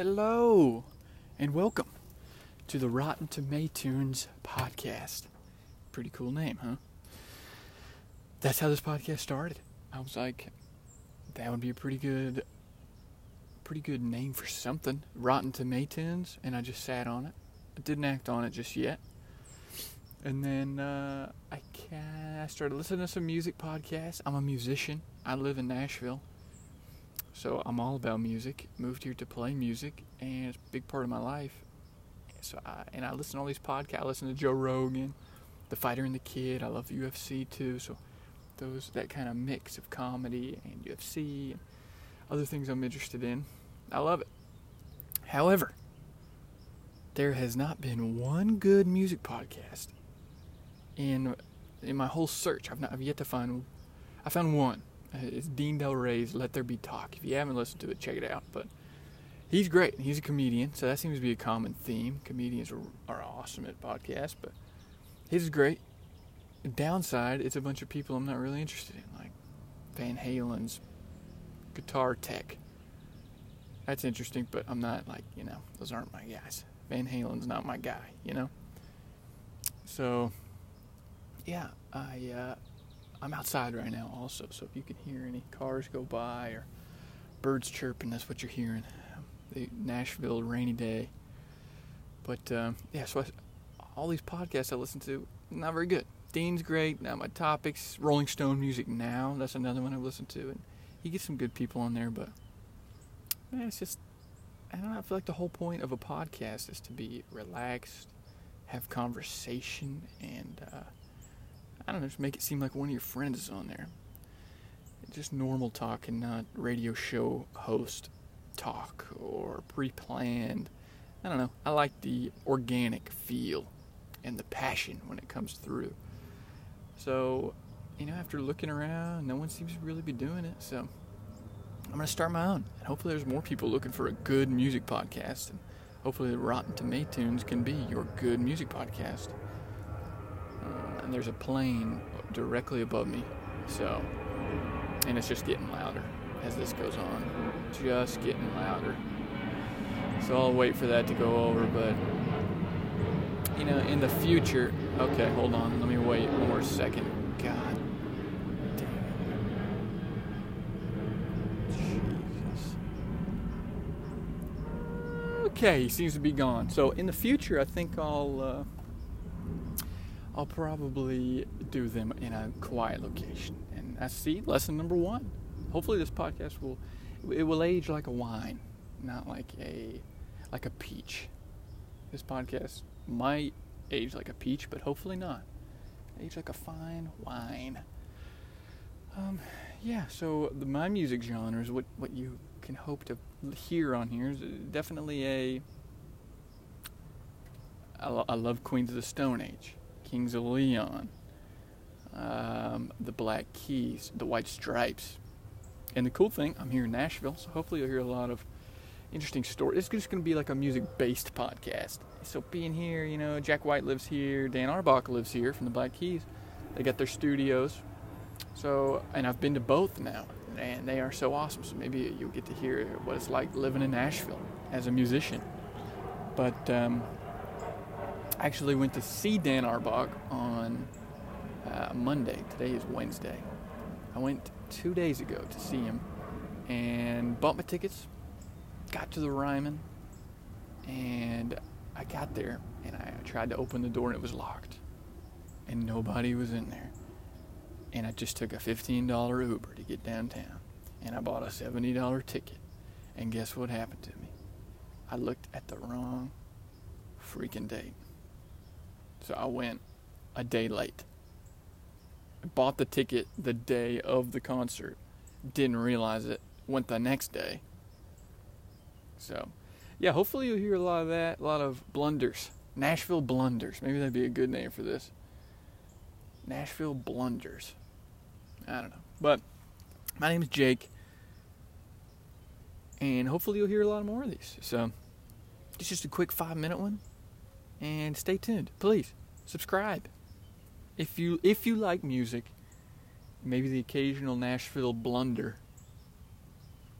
Hello, and welcome to the Rotten Tomatoes podcast. Pretty cool name, huh? That's how this podcast started. I was like, that would be a pretty good, pretty good name for something. Rotten Tomatoes, and I just sat on it. I didn't act on it just yet. And then uh, I, I started listening to some music podcasts. I'm a musician. I live in Nashville. So I'm all about music. Moved here to play music, and it's a big part of my life. So I, and I listen to all these podcasts. I listen to Joe Rogan, The Fighter and the Kid. I love UFC too. So those that kind of mix of comedy and UFC and other things I'm interested in. I love it. However, there has not been one good music podcast in in my whole search. I've not I've yet to find. I found one. It's Dean Delray's "Let There Be Talk." If you haven't listened to it, check it out. But he's great. He's a comedian, so that seems to be a common theme. Comedians are, are awesome at podcasts, but his is great. Downside, it's a bunch of people I'm not really interested in, like Van Halen's guitar tech. That's interesting, but I'm not like you know those aren't my guys. Van Halen's not my guy, you know. So yeah, I uh, I'm outside right now also, so if you can hear any cars go by or birds chirping, that's what you're hearing. The Nashville rainy day. But um, yeah, so I, all these podcasts I listen to, not very good. Dean's great. Now my topics, Rolling Stone music now. That's another one I've listened to, and he gets some good people on there. But man, it's just I don't know. I feel like the whole point of a podcast is to be relaxed, have conversation, and uh, I don't know, just make it seem like one of your friends is on there. Just normal talk and not radio show host talk or pre planned. I don't know. I like the organic feel and the passion when it comes through. So, you know, after looking around, no one seems to really be doing it. So, I'm going to start my own. And hopefully, there's more people looking for a good music podcast. And hopefully, the Rotten Tomatoes can be your good music podcast and there's a plane directly above me. So, and it's just getting louder as this goes on. Just getting louder. So I'll wait for that to go over, but you know, in the future, okay, hold on, let me wait one more second. God damn it. Jesus. Okay, he seems to be gone. So in the future, I think I'll. Uh, I'll probably do them in a quiet location. And that's see, lesson number one. Hopefully, this podcast will it will age like a wine, not like a like a peach. This podcast might age like a peach, but hopefully not. Age like a fine wine. Um, yeah. So the, my music genres, what what you can hope to hear on here is definitely a. I, lo- I love Queens of the Stone Age. Kings of Leon, um, the Black Keys, the White Stripes. And the cool thing, I'm here in Nashville, so hopefully you'll hear a lot of interesting stories. It's just going to be like a music-based podcast. So being here, you know, Jack White lives here, Dan Auerbach lives here from the Black Keys. They got their studios. So, and I've been to both now, and they are so awesome. So maybe you'll get to hear what it's like living in Nashville as a musician. But um, actually went to see Dan Auerbach on uh, Monday. Today is Wednesday. I went two days ago to see him and bought my tickets. Got to the Ryman, and I got there and I tried to open the door and it was locked, and nobody was in there. And I just took a $15 Uber to get downtown, and I bought a $70 ticket. And guess what happened to me? I looked at the wrong freaking date. So I went a day late. I bought the ticket the day of the concert. Didn't realize it. Went the next day. So, yeah, hopefully you'll hear a lot of that. A lot of blunders. Nashville blunders. Maybe that'd be a good name for this. Nashville blunders. I don't know. But my name is Jake. And hopefully you'll hear a lot more of these. So, it's just a quick five minute one and stay tuned. Please subscribe. If you if you like music, maybe the occasional Nashville blunder,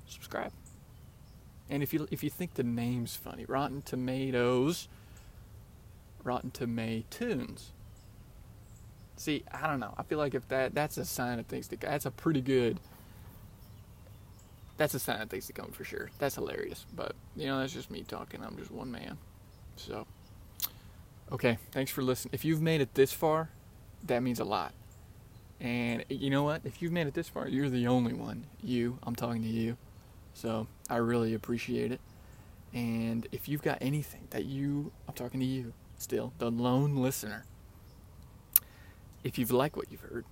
subscribe. And if you if you think the name's funny, Rotten Tomatoes, Rotten Tomatoes. See, I don't know. I feel like if that that's a sign of things to that's a pretty good. That's a sign of things to come for sure. That's hilarious. But you know, that's just me talking. I'm just one man. So, okay. Thanks for listening. If you've made it this far, that means a lot. And you know what? If you've made it this far, you're the only one. You, I'm talking to you. So I really appreciate it. And if you've got anything that you, I'm talking to you still, the lone listener. If you've liked what you've heard,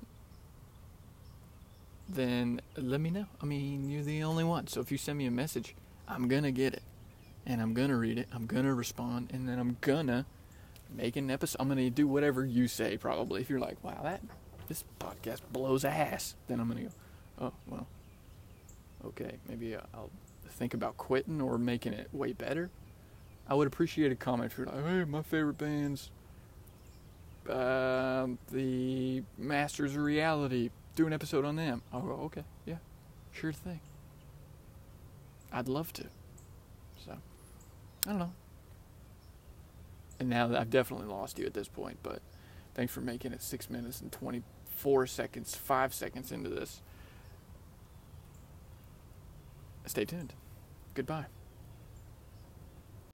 then let me know. I mean, you're the only one. So if you send me a message, I'm going to get it. And I'm going to read it. I'm going to respond. And then I'm going to make an episode. I'm to do whatever you say, probably. If you're like, wow, that this podcast blows ass, then I'm to go, oh, well, okay, maybe I'll think about quitting or making it way better. I would appreciate a comment if you're like, hey, my favorite band's uh, the Masters of Reality. Do an episode on them. I'll go, okay, yeah, sure thing. I'd love to. So, I don't know. And now I've definitely lost you at this point, but thanks for making it six minutes and 24 seconds, five seconds into this. Stay tuned. Goodbye.